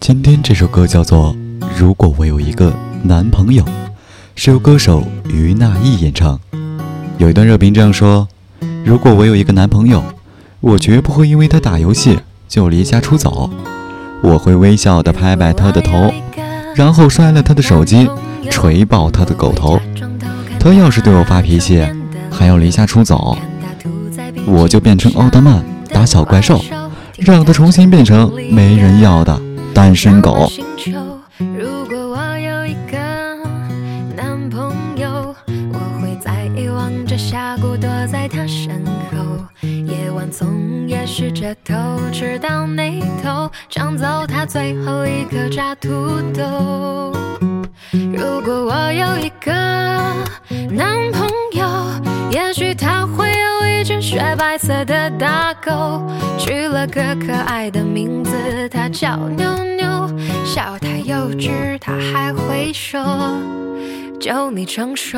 今天这首歌叫做《如果我有一个男朋友》，是由歌手于娜艺演唱。有一段热评这样说：“如果我有一个男朋友，我绝不会因为他打游戏就离家出走，我会微笑地拍拍他的头，然后摔了他的手机，锤爆他的狗头。他要是对我发脾气，还要离家出走，我就变成奥特曼打小怪兽，让他重新变成没人要的。”单身狗。如果我有一个男朋友，我会在遗忘着峡谷躲在他身后，夜晚总也试着偷吃到那头，抢走他最后一颗炸土豆。如果我有一个男朋友，也许他会有一只雪白色的大狗，取了个可爱的名字，它叫妞妞。笑太幼稚，他还会说，就你成熟。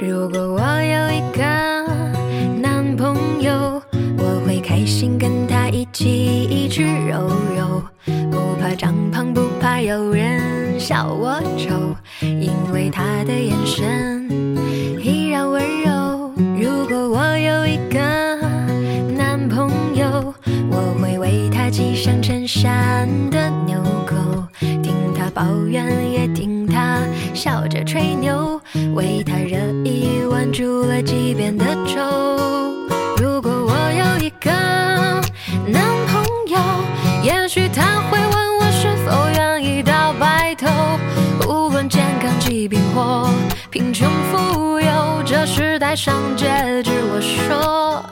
如果我有一个男朋友，我会开心跟他一起吃肉肉，不怕长胖，不怕有人笑我丑，因为他的眼神依然温柔。如果我有一个男朋友，我会为他系上衬衫的纽扣，听他抱怨，也听他笑着吹牛，为他热一碗煮了几遍的粥。到白头，无论健康疾病或贫穷富有，这时代上戒指，我说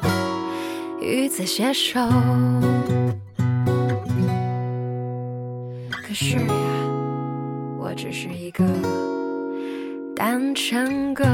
与子携手。可是呀，我只是一个单身狗。